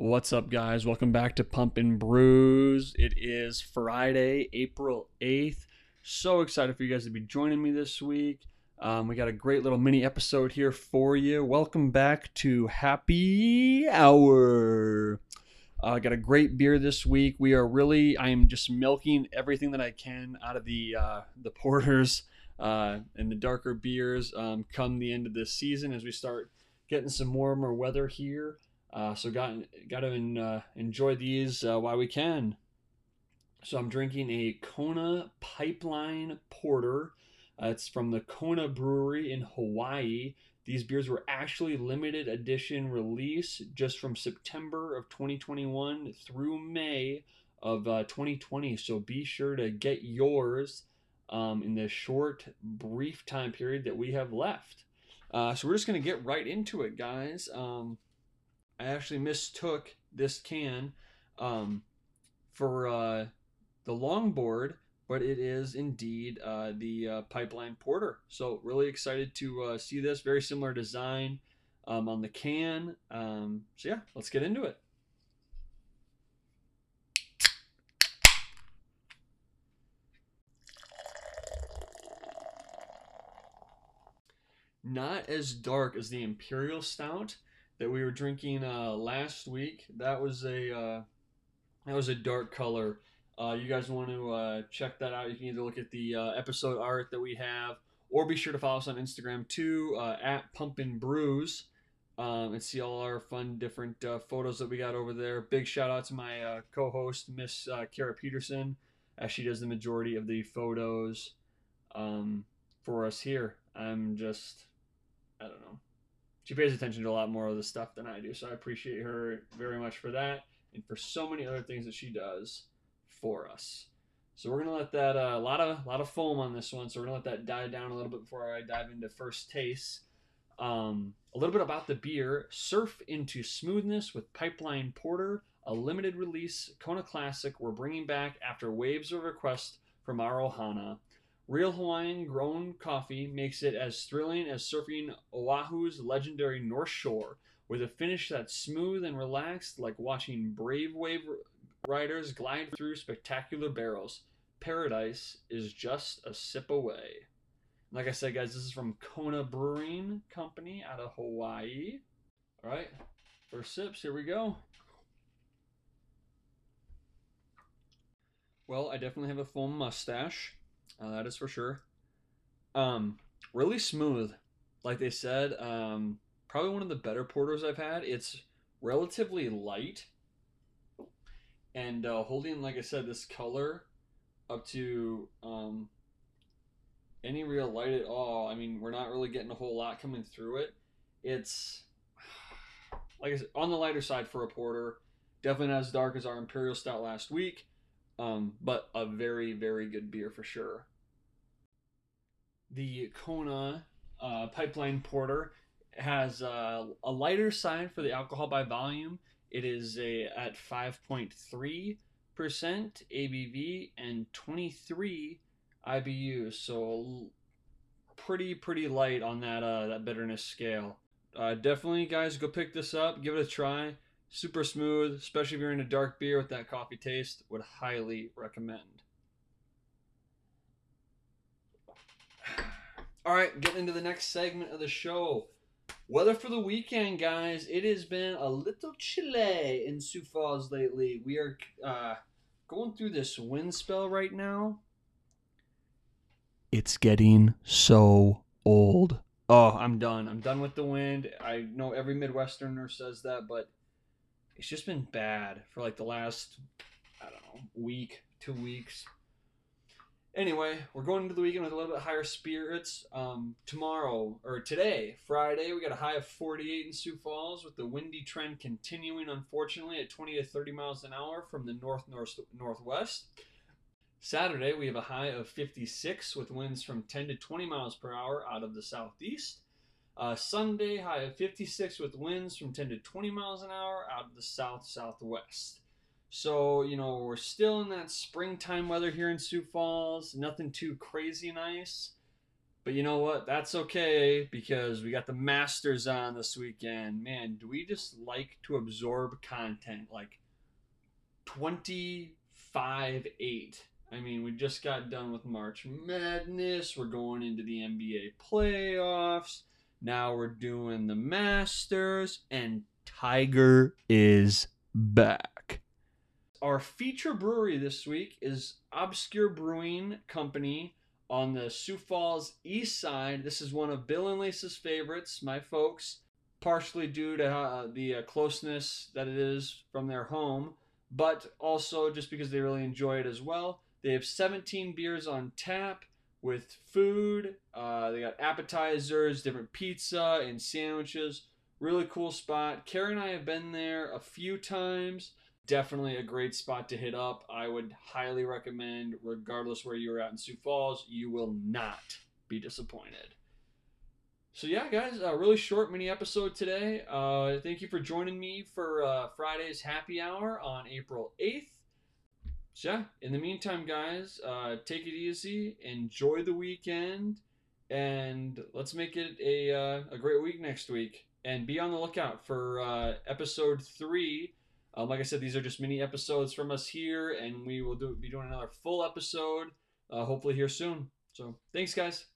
What's up, guys? Welcome back to Pump and Brews. It is Friday, April 8th. So excited for you guys to be joining me this week. Um, we got a great little mini episode here for you. Welcome back to Happy Hour. I uh, got a great beer this week. We are really, I am just milking everything that I can out of the uh, the porters uh, and the darker beers um, come the end of this season as we start getting some warmer weather here. Uh, so got got to uh, enjoy these uh, while we can. So I'm drinking a Kona Pipeline Porter. Uh, it's from the Kona Brewery in Hawaii. These beers were actually limited edition release just from September of 2021 through May of 2020. Uh, so be sure to get yours um, in the short, brief time period that we have left. Uh, so we're just to get right into it, guys. Um, I actually mistook this can um, for uh, the longboard, but it is indeed uh, the uh, Pipeline Porter. So really excited to uh, see this. Very similar design um, on the can. Um, so yeah, let's get into it. Not as dark as the Imperial Stout that we were drinking uh, last week. That was a uh, that was a dark color. Uh, you guys want to uh, check that out? You can either look at the uh, episode art that we have, or be sure to follow us on Instagram too uh, at Pumpin Brews, um, and see all our fun different photos that we got over there. Big shout out to my co-host Miss Kara Peterson, as she does the majority of the photos um, for us here. I'm just she pays attention to a lot more of the stuff than I do. So I appreciate her very much for that and for so many other things that she does for us. So we're gonna let that a uh, lot of lot of foam on this one. So we're gonna let that die down a little bit before I dive into first taste. Um, a little bit about the beer: surf into smoothness with Pipeline Porter, a limited release Kona classic. We're bringing back after waves of requests from our Ohana. Real Hawaiian grown coffee makes it as thrilling as surfing Oahu's legendary North Shore, with a finish that's smooth and relaxed, like watching brave wave riders glide through spectacular barrels. Paradise is just a sip away. Like I said, guys, this is from Kona Brewing Company out of Hawaii. All right, first sips, here we go. Well, I definitely have a foam mustache. Uh, that is for sure. Um, really smooth, like they said. Um, probably one of the better porters I've had. It's relatively light, and uh, holding, like I said, this color up to um, any real light at all. I mean, we're not really getting a whole lot coming through it. It's like I said, on the lighter side for a porter. Definitely not as dark as our Imperial Stout last week. Um, but a very, very good beer for sure. The Kona uh, Pipeline Porter has uh, a lighter side for the alcohol by volume. It is a at 5.3 percent ABV and 23 IBUs, so pretty pretty light on that uh, that bitterness scale. Uh, definitely, guys, go pick this up, give it a try super smooth, especially if you're in a dark beer with that coffee taste. Would highly recommend. All right, getting into the next segment of the show. Weather for the weekend, guys. It has been a little chilly in Sioux Falls lately. We are uh, going through this wind spell right now. It's getting so old. Oh, I'm done. I'm done with the wind. I know every Midwesterner says that, but it's just been bad for like the last I don't know week, two weeks. Anyway, we're going into the weekend with a little bit higher spirits. Um, tomorrow or today, Friday, we got a high of 48 in Sioux Falls, with the windy trend continuing, unfortunately, at 20 to 30 miles an hour from the north north northwest. Saturday, we have a high of 56 with winds from 10 to 20 miles per hour out of the southeast. Uh, Sunday, high of 56 with winds from 10 to 20 miles an hour out of the south southwest. So, you know, we're still in that springtime weather here in Sioux Falls. Nothing too crazy nice. But you know what? That's okay because we got the Masters on this weekend. Man, do we just like to absorb content like 25 8? I mean, we just got done with March Madness. We're going into the NBA playoffs. Now we're doing the Masters, and Tiger is back. Our feature brewery this week is Obscure Brewing Company on the Sioux Falls east side. This is one of Bill and Lisa's favorites, my folks, partially due to uh, the uh, closeness that it is from their home, but also just because they really enjoy it as well. They have 17 beers on tap with food. Uh, they got appetizers, different pizza and sandwiches. Really cool spot. Carrie and I have been there a few times definitely a great spot to hit up. I would highly recommend, regardless where you're at in Sioux Falls, you will not be disappointed. So yeah, guys, a really short mini episode today. Uh, thank you for joining me for uh, Friday's happy hour on April 8th. So yeah, in the meantime, guys, uh, take it easy, enjoy the weekend, and let's make it a, uh, a great week next week. And be on the lookout for uh, episode three um, like I said, these are just mini episodes from us here, and we will do, be doing another full episode, uh, hopefully here soon. So thanks, guys.